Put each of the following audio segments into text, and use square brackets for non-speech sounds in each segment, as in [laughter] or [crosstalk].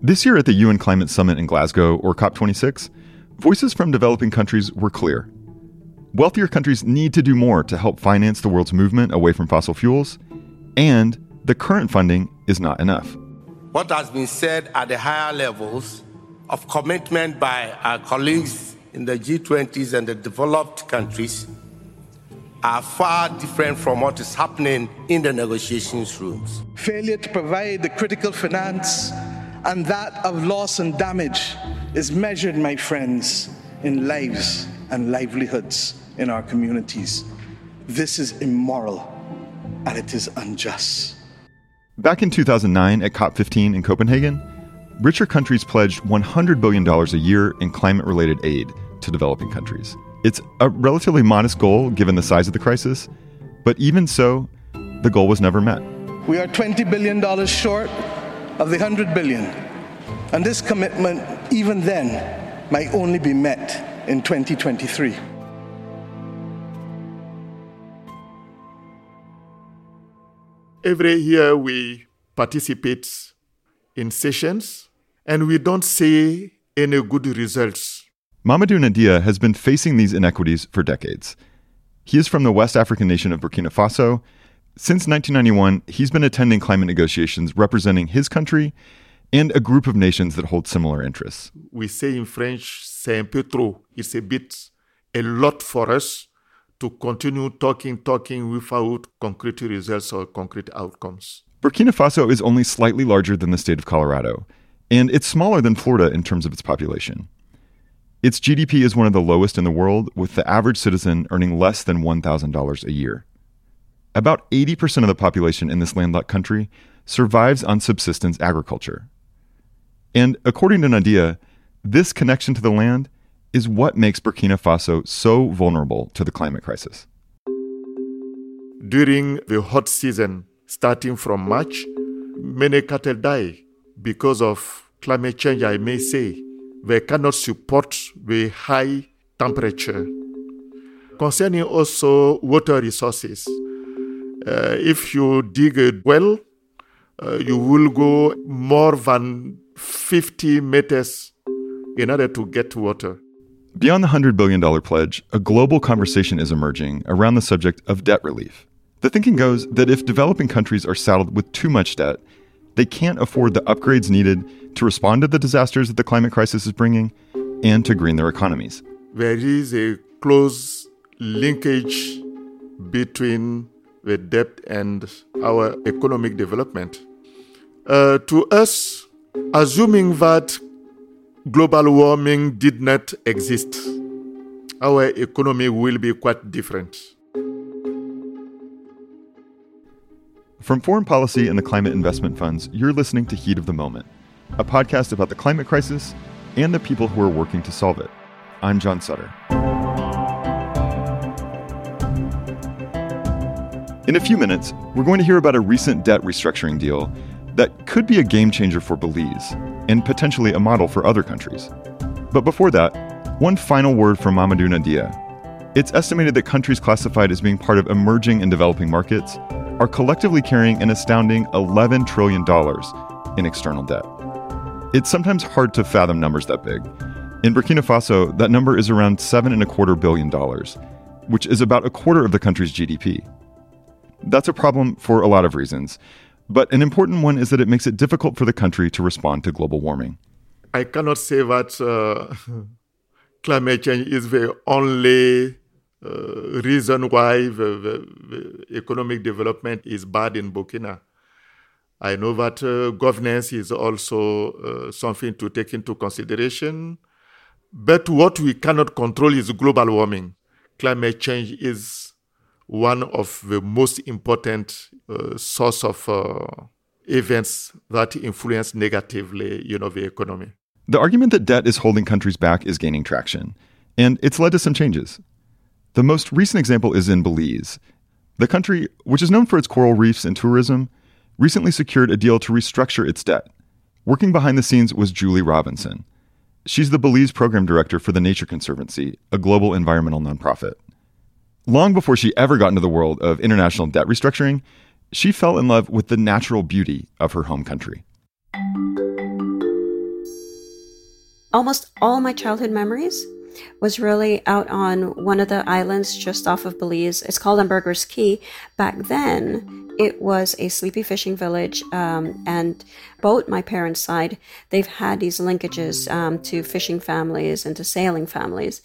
This year at the UN Climate Summit in Glasgow, or COP26, voices from developing countries were clear. Wealthier countries need to do more to help finance the world's movement away from fossil fuels, and the current funding is not enough. What has been said at the higher levels of commitment by our colleagues in the G20s and the developed countries are far different from what is happening in the negotiations rooms. Failure to provide the critical finance and that of loss and damage is measured, my friends, in lives and livelihoods in our communities. This is immoral and it is unjust. Back in 2009 at COP15 in Copenhagen, richer countries pledged $100 billion a year in climate related aid to developing countries. It's a relatively modest goal given the size of the crisis, but even so, the goal was never met. We are $20 billion short of the 100 billion, and this commitment, even then, might only be met in 2023. Every year we participate in sessions and we don't see any good results. Mamadou Honadia has been facing these inequities for decades. He is from the West African nation of Burkina Faso. Since 1991, he's been attending climate negotiations representing his country and a group of nations that hold similar interests. We say in French, c'est un peu trop. It's a bit, a lot for us to continue talking, talking without concrete results or concrete outcomes. Burkina Faso is only slightly larger than the state of Colorado, and it's smaller than Florida in terms of its population. Its GDP is one of the lowest in the world, with the average citizen earning less than $1,000 a year. About 80% of the population in this landlocked country survives on subsistence agriculture. And according to Honadia, this connection to the land is what makes Burkina Faso so vulnerable to the climate crisis. During the hot season, starting from March, many cattle die because of climate change, I may say. They cannot support the high temperature. Concerning also water resources, if you dig a well, uh, you will go more than 50 meters in order to get water. Beyond the $100 billion pledge, a global conversation is emerging around the subject of debt relief. The thinking goes that if developing countries are saddled with too much debt, they can't afford the upgrades needed to respond to the disasters that the climate crisis is bringing and to green their economies. There is a close linkage between the debt and our economic development. Uh, to us, assuming that global warming did not exist, our economy will be quite different. From Foreign Policy and the Climate Investment Funds, you're listening to Heat of the Moment, a podcast about the climate crisis and the people who are working to solve it. I'm John Sutter. In a few minutes, we're going to hear about a recent debt restructuring deal that could be a game changer for Belize and potentially a model for other countries. But before that, one final word from Mamadou Honadia. It's estimated that countries classified as being part of emerging and developing markets are collectively carrying an astounding $11 trillion in external debt. It's sometimes hard to fathom numbers that big. In Burkina Faso, that number is around seven and a quarter billion dollars, which is about a quarter of the country's GDP. That's a problem for a lot of reasons, but an important one is that it makes it difficult for the country to respond to global warming. I cannot say that uh, [laughs] climate change is the only uh, reason why the, the, the, economic development is bad in Burkina. I know that uh, governance is also uh, something to take into consideration. But what we cannot control is global warming. Climate change is one of the most important uh, source of uh, events that influence negatively, you know, the economy. The argument that debt is holding countries back is gaining traction, and it's led to some changes. The most recent example is in Belize. The country, which is known for its coral reefs and tourism, recently secured a deal to restructure its debt. Working behind the scenes was Julie Robinson. She's the Belize program director for the Nature Conservancy, a global environmental nonprofit. Long before she ever got into the world of international debt restructuring, she fell in love with the natural beauty of her home country. Almost all my childhood memories was really out on one of the islands just off of Belize. It's called Ambergris Caye. Back then, it was a sleepy fishing village, um, and both my parents' side, they've had these linkages um, to fishing families and to sailing families.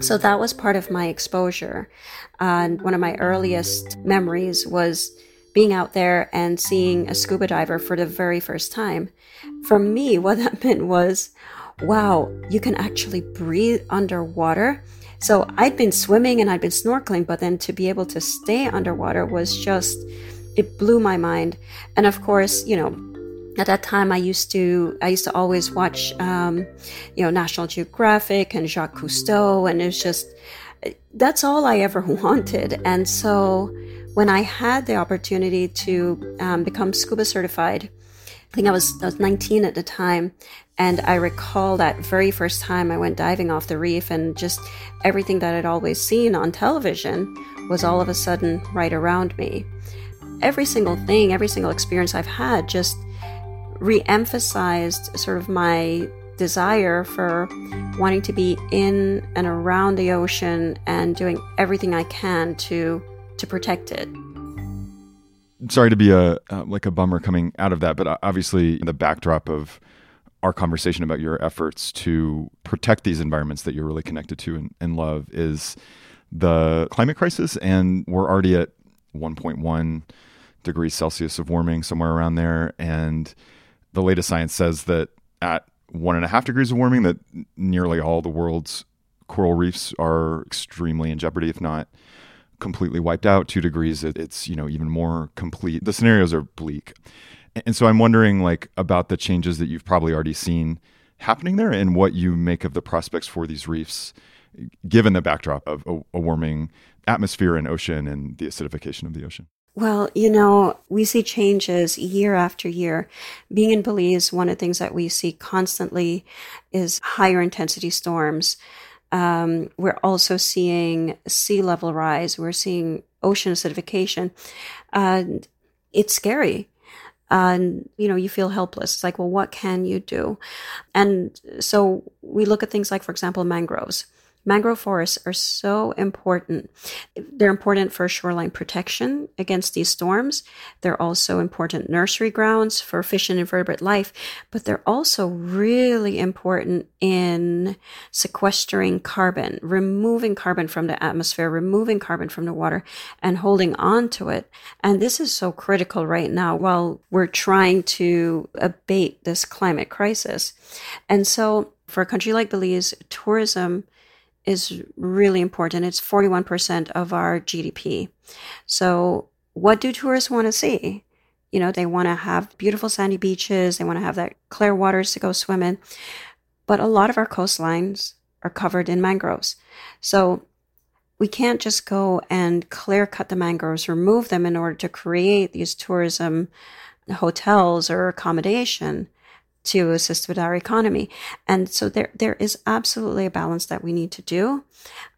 So that was part of my exposure. And one of my earliest memories was being out there and seeing a scuba diver for the very first time. For me, [laughs] what that meant was, wow, you can actually breathe underwater. So I'd been swimming and I'd been snorkeling, but then to be able to stay underwater was just, it blew my mind. And of course, you know, at that time I used to I used to always watch um, you know National Geographic and Jacques Cousteau and it was just that's all I ever [laughs] wanted and so when I had the opportunity to um, become scuba certified I think I was I was 19 at the time and I recall that very first time I went diving off the reef and just everything that I'd always seen on television was all of a sudden right around me. Every single thing, every single experience I've had just re emphasized sort of my desire for wanting to be in and around the ocean and doing everything I can to to protect it sorry to be a uh, like a bummer coming out of that, but obviously the backdrop of our conversation about your efforts to protect these environments that you're really connected to and, and love is the climate crisis. And we're already at 1.1 degrees Celsius of warming, somewhere around there. And the latest science says that at one and a half degrees of warming, that nearly all the world's coral reefs are extremely in jeopardy, if not completely wiped out. Two degrees, it's you know even more complete. The scenarios are bleak. And so I'm wondering like about the changes that you've probably already seen happening there and what you make of the prospects for these reefs given the backdrop of a, a warming atmosphere and ocean and the acidification of the ocean. Well, you know, we see changes year after year. Being in Belize, one of the things that we see constantly is higher intensity storms. Um, we're also seeing sea level rise. We're seeing ocean acidification. Uh, it's scary and you know you feel helpless it's like well what can you do and so we look at things like for example mangroves Mangrove forests are so important. They're important for shoreline protection against these storms. They're also important nursery grounds for fish and invertebrate life, but they're also really important in sequestering carbon, removing carbon from the atmosphere, removing carbon from the water, and holding on to it. And this is so critical right now while we're trying to abate this climate crisis. And so for a country like Belize, tourism is really important. It's 41% of our GDP. So, what do tourists want to see? You know, they want to have beautiful sandy beaches, they want to have that clear waters to go swim in. But a lot of our coastlines are covered in mangroves. So, we can't just go and clear cut the mangroves, remove them in order to create these tourism hotels or accommodation to assist with our economy. And so there, there is absolutely a balance that we need to do.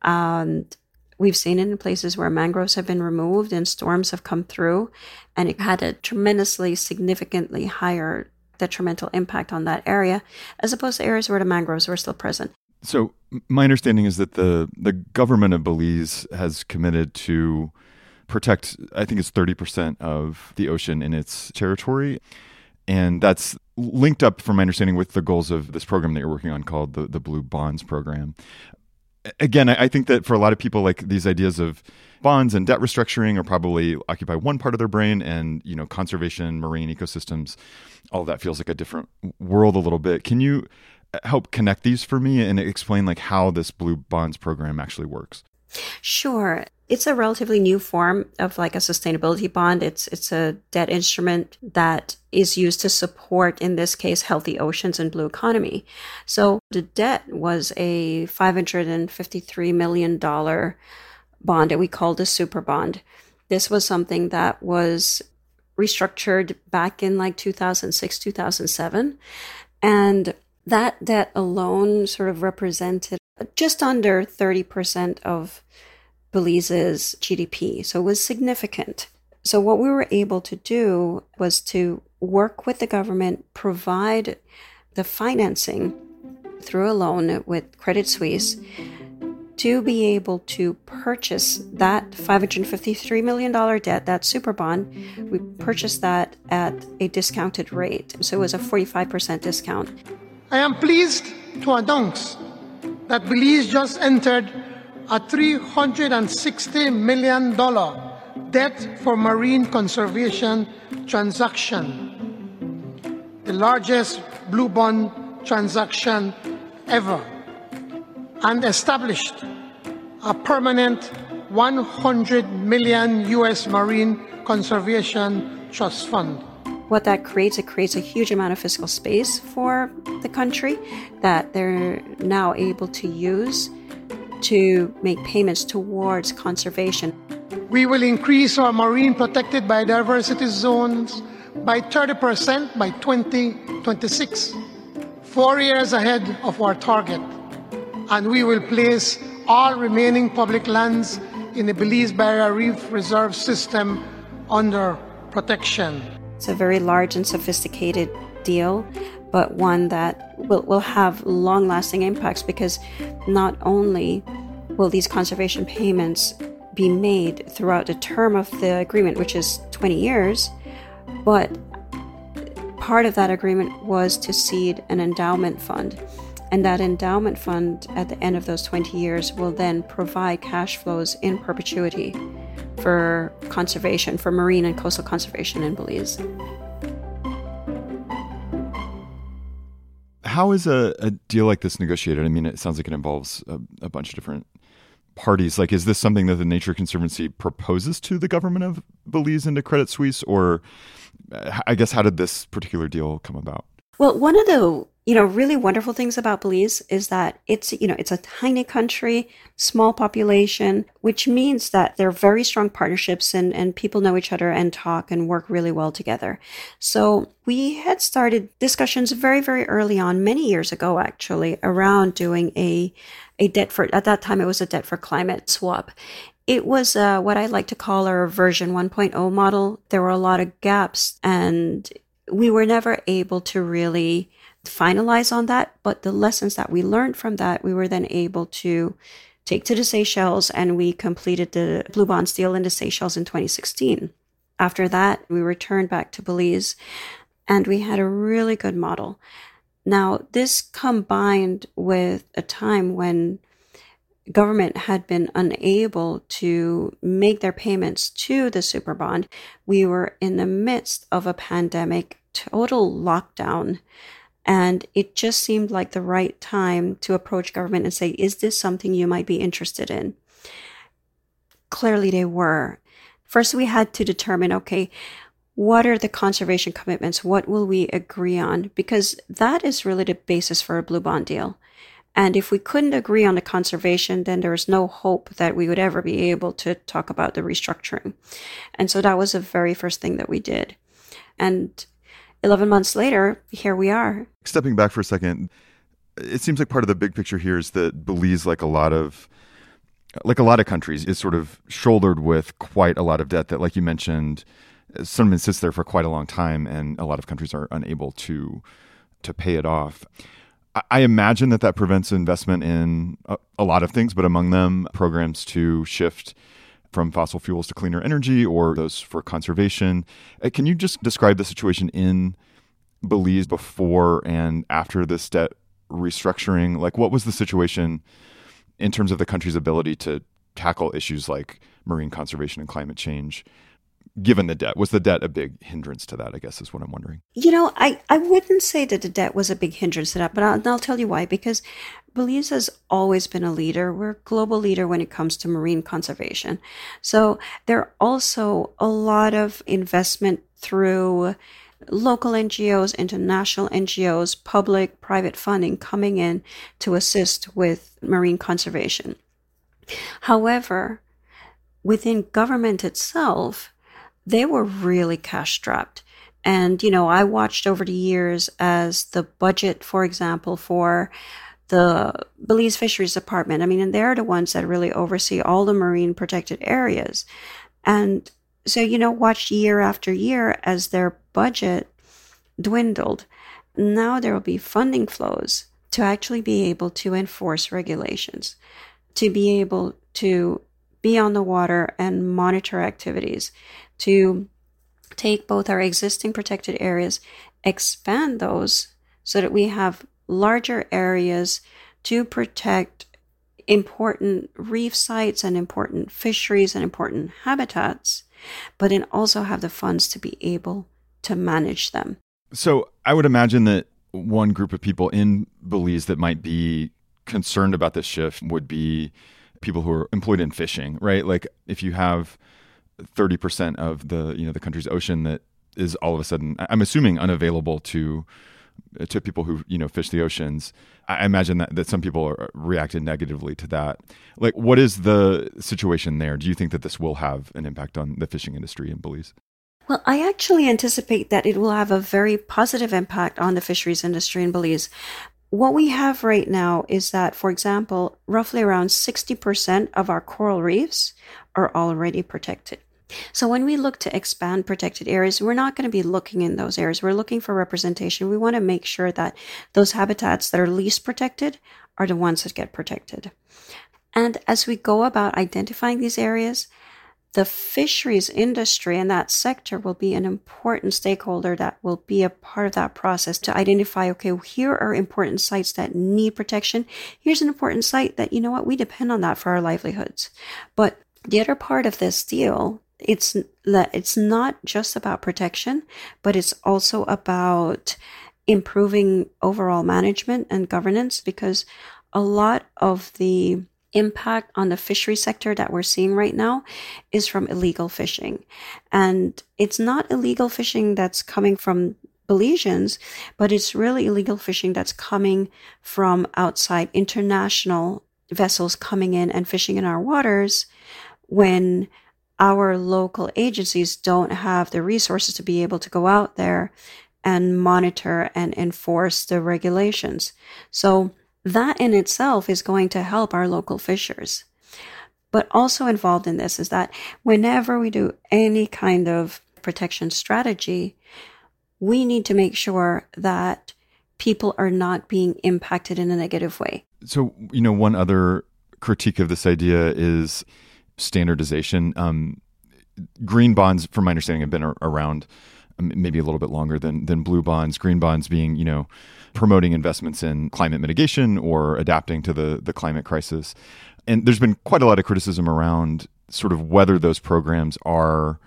And we've seen it in places where mangroves have been removed and storms have come through, and it had a tremendously, significantly higher detrimental impact on that area, as opposed to areas where the mangroves were still present. So my understanding is that the the government of Belize has committed to protect I think it's 30% of the ocean in its territory and that's linked up, from my understanding, with the goals of this program that you're working on called the, the Blue Bonds Program. Again, I, think that for a lot of people, like these ideas of bonds and debt restructuring are probably occupy one part of their brain, and you know, conservation, marine ecosystems, all that feels like a different world a little bit. Can you uh, help connect these for me and explain like how this Blue Bonds program actually works? Sure. It's a relatively new form of like a sustainability bond. It's it's a debt instrument that is used to support, in this case, healthy oceans and blue economy. So the debt was a $553 million bond that we called a super bond. This was something that was restructured back in like 2006, 2007. And that debt alone sort of represented just under 30% of Belize's GDP. So it was significant. So what we were able to do was to work with the government, provide the financing through a loan with Credit Suisse to be able to purchase that $553 million debt, that super bond, we purchased that at a discounted rate. So it was a 45% discount. I am pleased to announce that Belize just entered a $360 million debt for marine conservation transaction, the largest blue bond transaction ever and established a permanent 100 million US Marine Conservation Trust Fund. What that creates, it creates a huge amount of fiscal space for the country that they're now able to use to make payments towards conservation. We will increase our marine protected biodiversity zones by 30% by 2026, four years ahead of our target and we will place all remaining public lands in the Belize Barrier Reef Reserve System under protection. It's a very large and sophisticated deal, but one that will, will have long lasting impacts because not only will these conservation payments be made throughout the term of the agreement, which is 20 years, but part of that agreement was to seed an endowment fund and that endowment fund at the end of those 20 years will then provide cash flows in perpetuity for conservation, for marine and coastal conservation in Belize. How is a, a deal like this negotiated? I mean, it sounds like it involves a, a bunch of different parties. Like, is this something that the Nature Conservancy proposes to the government of Belize and to Credit Suisse, or uh, I guess how did this particular deal come about? Well, one of the you know, really wonderful things about Belize is that it's, you know, it's a tiny country, small population, which means that there are very strong partnerships and, and people know each other and talk and work really well together. So we had started discussions very, very early on, many years ago, actually, around doing a, a debt for, at that time, it was a debt for climate swap. It was uh, what I like to call our version 1.0 model. There were a lot of gaps and we were never able to really finalize on that, but the lessons that we learned from that, we were then able to take to the Seychelles and we completed the Blue Bonds deal in the Seychelles in 2016. After that, we returned back to Belize and we had a really good model. Now, this combined with a time when government had been unable to make their payments to the super bond. We were in the midst of a pandemic, total lockdown. And it just seemed like the right time to approach government and say, is this something you might be interested in? Clearly, they were. First, we had to determine okay, what are the conservation commitments? What will we agree on? Because that is really the basis for a blue bond deal. And if we couldn't agree on the conservation, then there was no hope that we would ever be able to talk about the restructuring. And so that was the very first thing that we did. And 11 months later, here we are. Stepping back for a second, it seems like part of the big picture here is that Belize, like a lot of like a lot of countries, is sort of shouldered with quite a lot of debt that, like you mentioned, some sits there for quite a long time, and a lot of countries are unable to to pay it off. I imagine that that prevents investment in a, a lot of things, but among them, programs to shift from fossil fuels to cleaner energy or those for conservation. Uh, can you just describe the situation in Belize before and after this debt restructuring? Like, what was the situation in terms of the country's ability to tackle issues like marine conservation and climate change? Given the debt, was the debt a big hindrance to that? I guess is what I'm wondering. You know, I, I wouldn't say that the debt was a big hindrance to that, but I'll, I'll tell you why. Because Belize has always been a leader. We're a global leader when it comes to marine conservation. So there are also a lot of investment through local NGOs, international NGOs, public, private funding coming in to assist with marine conservation. However, within government itself, they were really cash strapped. And, you know, I watched over the years as the budget, for example, for the Belize Fisheries Department. I mean, and they're the ones that really oversee all the marine protected areas. And so, you know, watched year after year as their budget dwindled. Now there will be funding flows to actually be able to enforce regulations, to be able to be on the water and monitor activities, to take both our existing protected areas, expand those so that we have larger areas to protect important reef sites and important fisheries and important habitats, but then also have the funds to be able to manage them. So I would imagine that one group of people in Belize that might be concerned about this shift would be people who are employed in fishing, right? Like if you have 30% of the, you know, the country's ocean that is all of a sudden I'm assuming unavailable to to people who, you know, fish the oceans. I imagine that, that some people are reacted negatively to that. Like what is the situation there? Do you think that this will have an impact on the fishing industry in Belize? Well, I actually anticipate that it will have a very positive impact on the fisheries industry in Belize. What we have right now is that, for example, roughly around 60% of our coral reefs are already protected. So when we look to expand protected areas, we're not going to be looking in those areas. We're looking for representation. We want to make sure that those habitats that are least protected are the ones that get protected. And as we go about identifying these areas, the fisheries industry and that sector will be an important stakeholder that will be a part of that process to identify okay here are important sites that need protection here's an important site that you know what we depend on that for our livelihoods but the other part of this deal it's it's not just about protection but it's also about improving overall management and governance because a lot of the impact on the fishery sector that we're seeing right now is from illegal fishing. And it's not illegal fishing that's coming from Belizeans, but it's really illegal fishing that's coming from outside international vessels coming in and fishing in our waters when our local agencies don't have the resources to be able to go out there and monitor and enforce the regulations. So that in itself is going to help our local fishers. But also involved in this is that whenever we do any kind of protection strategy, we need to make sure that people are not being impacted in a negative way. So, you know, one other critique of this idea is standardization. Um, green bonds, from my understanding, have been around maybe a little bit longer than than blue bonds. Green bonds being, you know, promoting investments in climate mitigation or adapting to the the climate crisis. And there's been quite a lot of criticism around sort of whether those programs are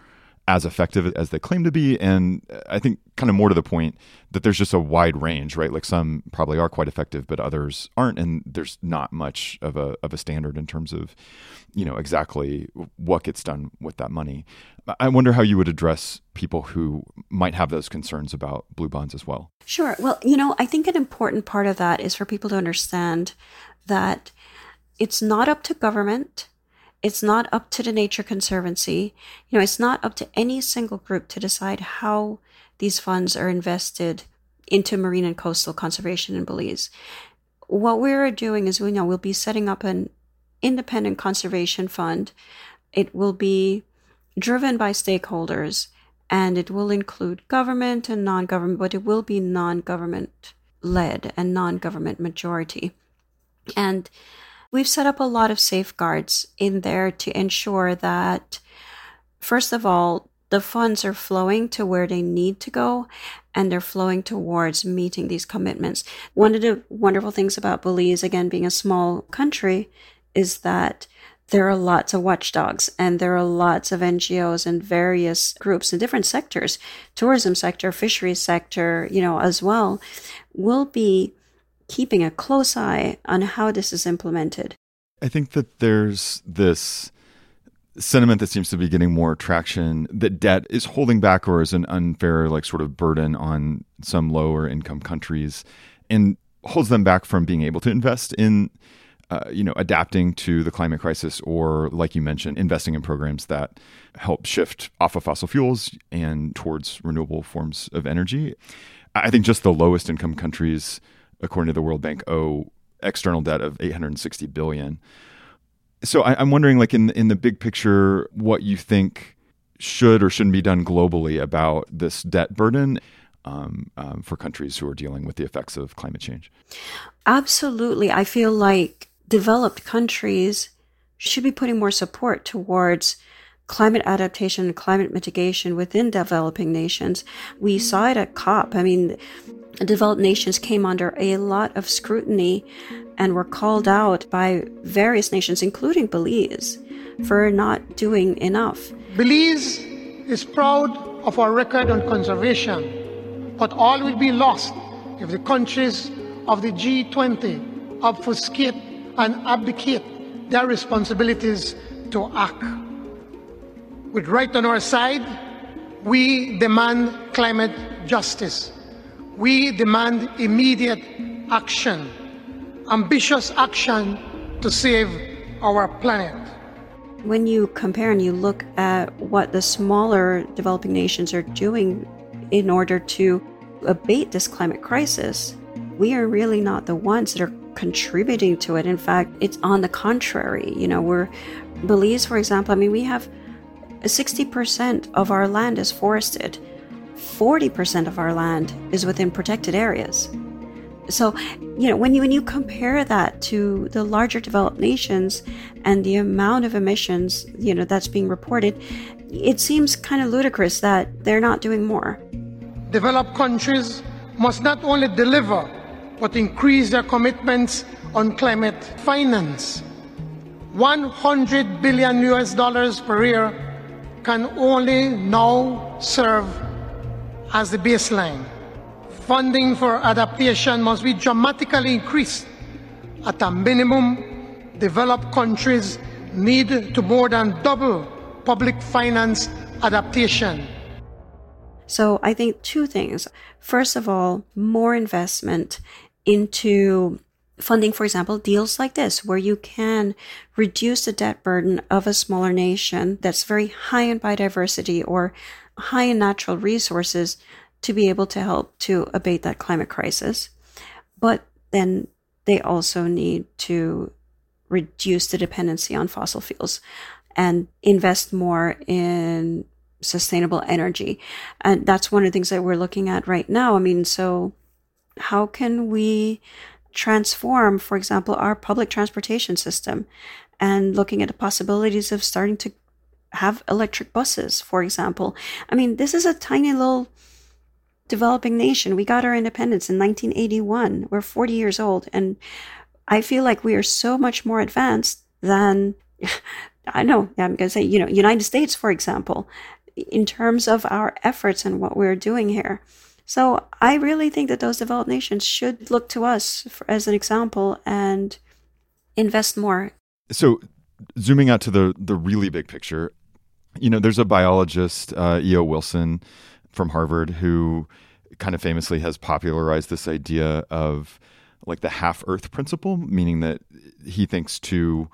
as effective as they claim to be. And I think kind of more to the point that there's just a wide range, right? Like some probably are quite effective, but others aren't. And there's not much of a, of a standard in terms of, you know, exactly what gets done with that money. I wonder how you would address people who might have those concerns about blue bonds as well. Sure. Well, you know, I think an important part of that is for people to understand that it's not up to government it's not up to the Nature Conservancy. You know, it's not up to any single group to decide how these funds are invested into marine and coastal conservation in Belize. What we're doing is, we know we'll be setting up an independent conservation fund. It will be driven by stakeholders and it will include government and non government, but it will be non government led and non government majority. And We've set up a lot of safeguards in there to ensure that, first of all, the funds are flowing to where they need to go and they're flowing towards meeting these commitments. One of the wonderful things about Belize, again, being a small country, is that there are lots of watchdogs and there are lots of NGOs and various groups in different sectors, tourism sector, fisheries sector, you know, as well, will be keeping a close eye on how this is implemented. I think that there's this sentiment that seems to be getting more traction that debt is holding back or is an unfair like sort of burden on some lower income countries and holds them back from being able to invest in uh, you know adapting to the climate crisis or like you mentioned investing in programs that help shift off of fossil fuels and towards renewable forms of energy i think just the lowest income countries according to the World Bank, owe external debt of 860 billion. So I, am wondering, like in in the big picture, what you think should or shouldn't be done globally about this debt burden. um, um, for countries who are dealing with the effects of climate change? Absolutely. I feel like developed countries should be putting more support towards climate adaptation and climate mitigation within developing nations. We mm. saw it at COP. I mean, developed nations came under a lot of scrutiny and were called out by various nations, including Belize, for not doing enough. Belize is proud of our record on conservation, but all will be lost if the countries of the G20 obfuscate and abdicate their responsibilities to act. With right on our side, we demand climate justice. We demand immediate action, ambitious action to save our planet. When you compare and you look at what the smaller developing nations are doing in order to abate this climate crisis, we are really not the ones that are contributing to it. In fact, it's on the contrary. You know, we're Belize, for example, I mean, we have 60% of our land is forested, 40% of our land is within protected areas. So, you know, when you when you compare that to the larger developed nations and the amount of emissions, you know, that's being reported, it seems kind of ludicrous that they're not doing more. Developed countries must not only deliver but increase their commitments on climate finance. 100 billion US dollars per year can only now serve as the baseline funding for adaptation must be dramatically increased. At a minimum, developed countries need to more than double public finance adaptation. So I think two things. First of all, more investment into funding, for example, deals like this, where you can reduce the debt burden of a smaller nation that's very high in biodiversity or high in natural resources to be able to help to abate that climate crisis. But then they also need to reduce the dependency on fossil fuels and invest more in sustainable energy. And that's one of the things that we're looking at right now. I mean, so how can we transform, for example, our public transportation system and looking at the possibilities of starting to have electric buses, for example? I mean, this is a tiny little developing nation. We got our independence in 1981. We're 40 years old. And I feel like we are so much more advanced than, [laughs] I know, I'm going to say, you know, United States, for example, in terms of our efforts and what we're doing here. So I really think that those developed nations should look to us for, as an example and invest more. So zooming out to the the really big picture, you know, there's a biologist, uh, E.O. Wilson, from Harvard who kind of famously has popularized this idea of like the half Earth principle, meaning that he thinks to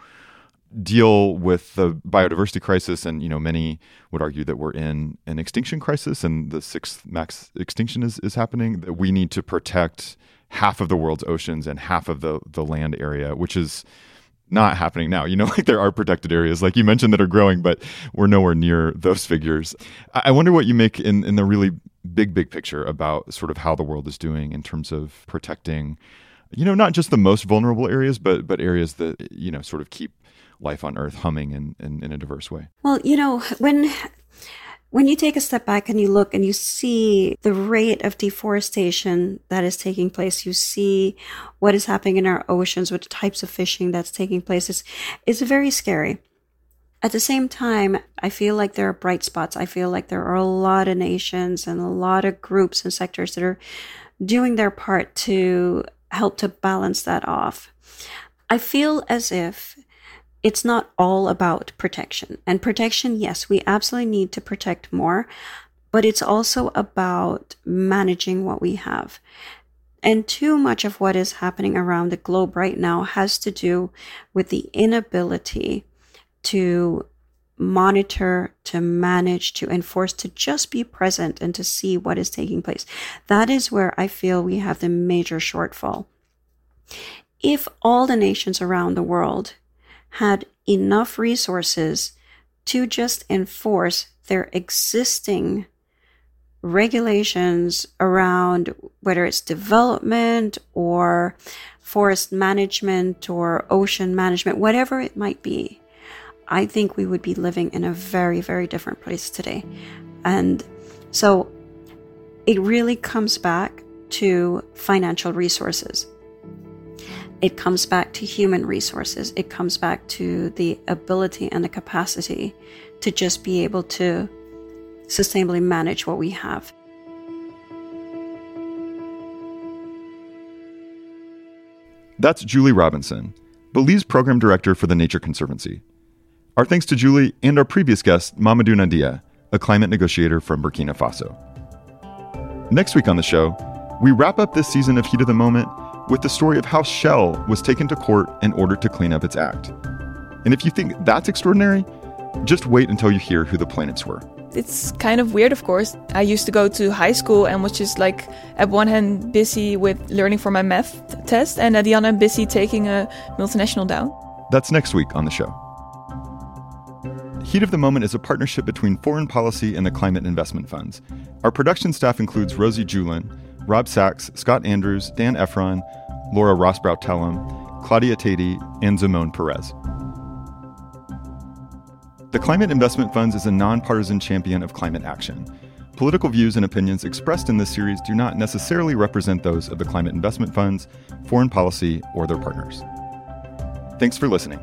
deal with the biodiversity crisis, and you know many would argue that we're in an extinction crisis, and the sixth mass extinction is is happening. That we need to protect half of the world's oceans and half of the the land area, which is not happening now. You know, [laughs] like there are protected areas, like you mentioned, that are growing, but we're nowhere near those figures. I wonder what you make in, in the really big, big picture about sort of how the world is doing in terms of protecting, you know, not just the most vulnerable areas, but but areas that you know sort of keep life on Earth humming in, in, in a diverse way. Well, you know, when when you take a step back and you look and you see the rate of deforestation that is taking place, you see what is happening in our oceans with the types of fishing that's taking place. It's, it's very scary. At the same time, I feel like there are bright spots. I feel like there are a lot of nations and a lot of groups and sectors that are doing their part to help to balance that off. I feel as if it's not all about protection. And protection, yes, we absolutely need to protect more, but it's also about managing what we have. And too much of what is happening around the globe right now has to do with the inability to monitor, to manage, to enforce, to just be present and to see what is taking place. That is where I feel we have the major shortfall. If all the nations around the world had enough resources to just enforce their existing regulations around whether it's development or forest management or ocean management, whatever it might be, I think we would be living in a very, very different place today. And so it really comes back to financial resources. It comes back to human resources. It comes back to the ability and the capacity to just be able to sustainably manage what we have. That's Julie Robinson, Belize Program Director for the Nature Conservancy. Our thanks to Julie and our previous guest, Mamadou Honadia, a climate negotiator from Burkina Faso. Next week on the show, we wrap up this season of Heat of the Moment with the story of how Shell was taken to court in order to clean up its act. And if you think that's extraordinary, just wait until you hear who the plaintiffs were. It's kind of weird, of course. I used to go to high school and was just like, at one hand, busy with learning for my math test, and at the other, busy taking a multinational down. That's next week on the show. Heat of the Moment is a partnership between foreign policy and the climate investment funds. Our production staff includes Rosie Julin, Rob Sachs, Scott Andrews, Dan Ephron, Laura Rosbrow Telem, Claudia Tatey, and Zimone Perez. The Climate Investment Funds is a nonpartisan champion of climate action. Political views and opinions expressed in this series do not necessarily represent those of the Climate Investment Funds, foreign policy, or their partners. Thanks for listening.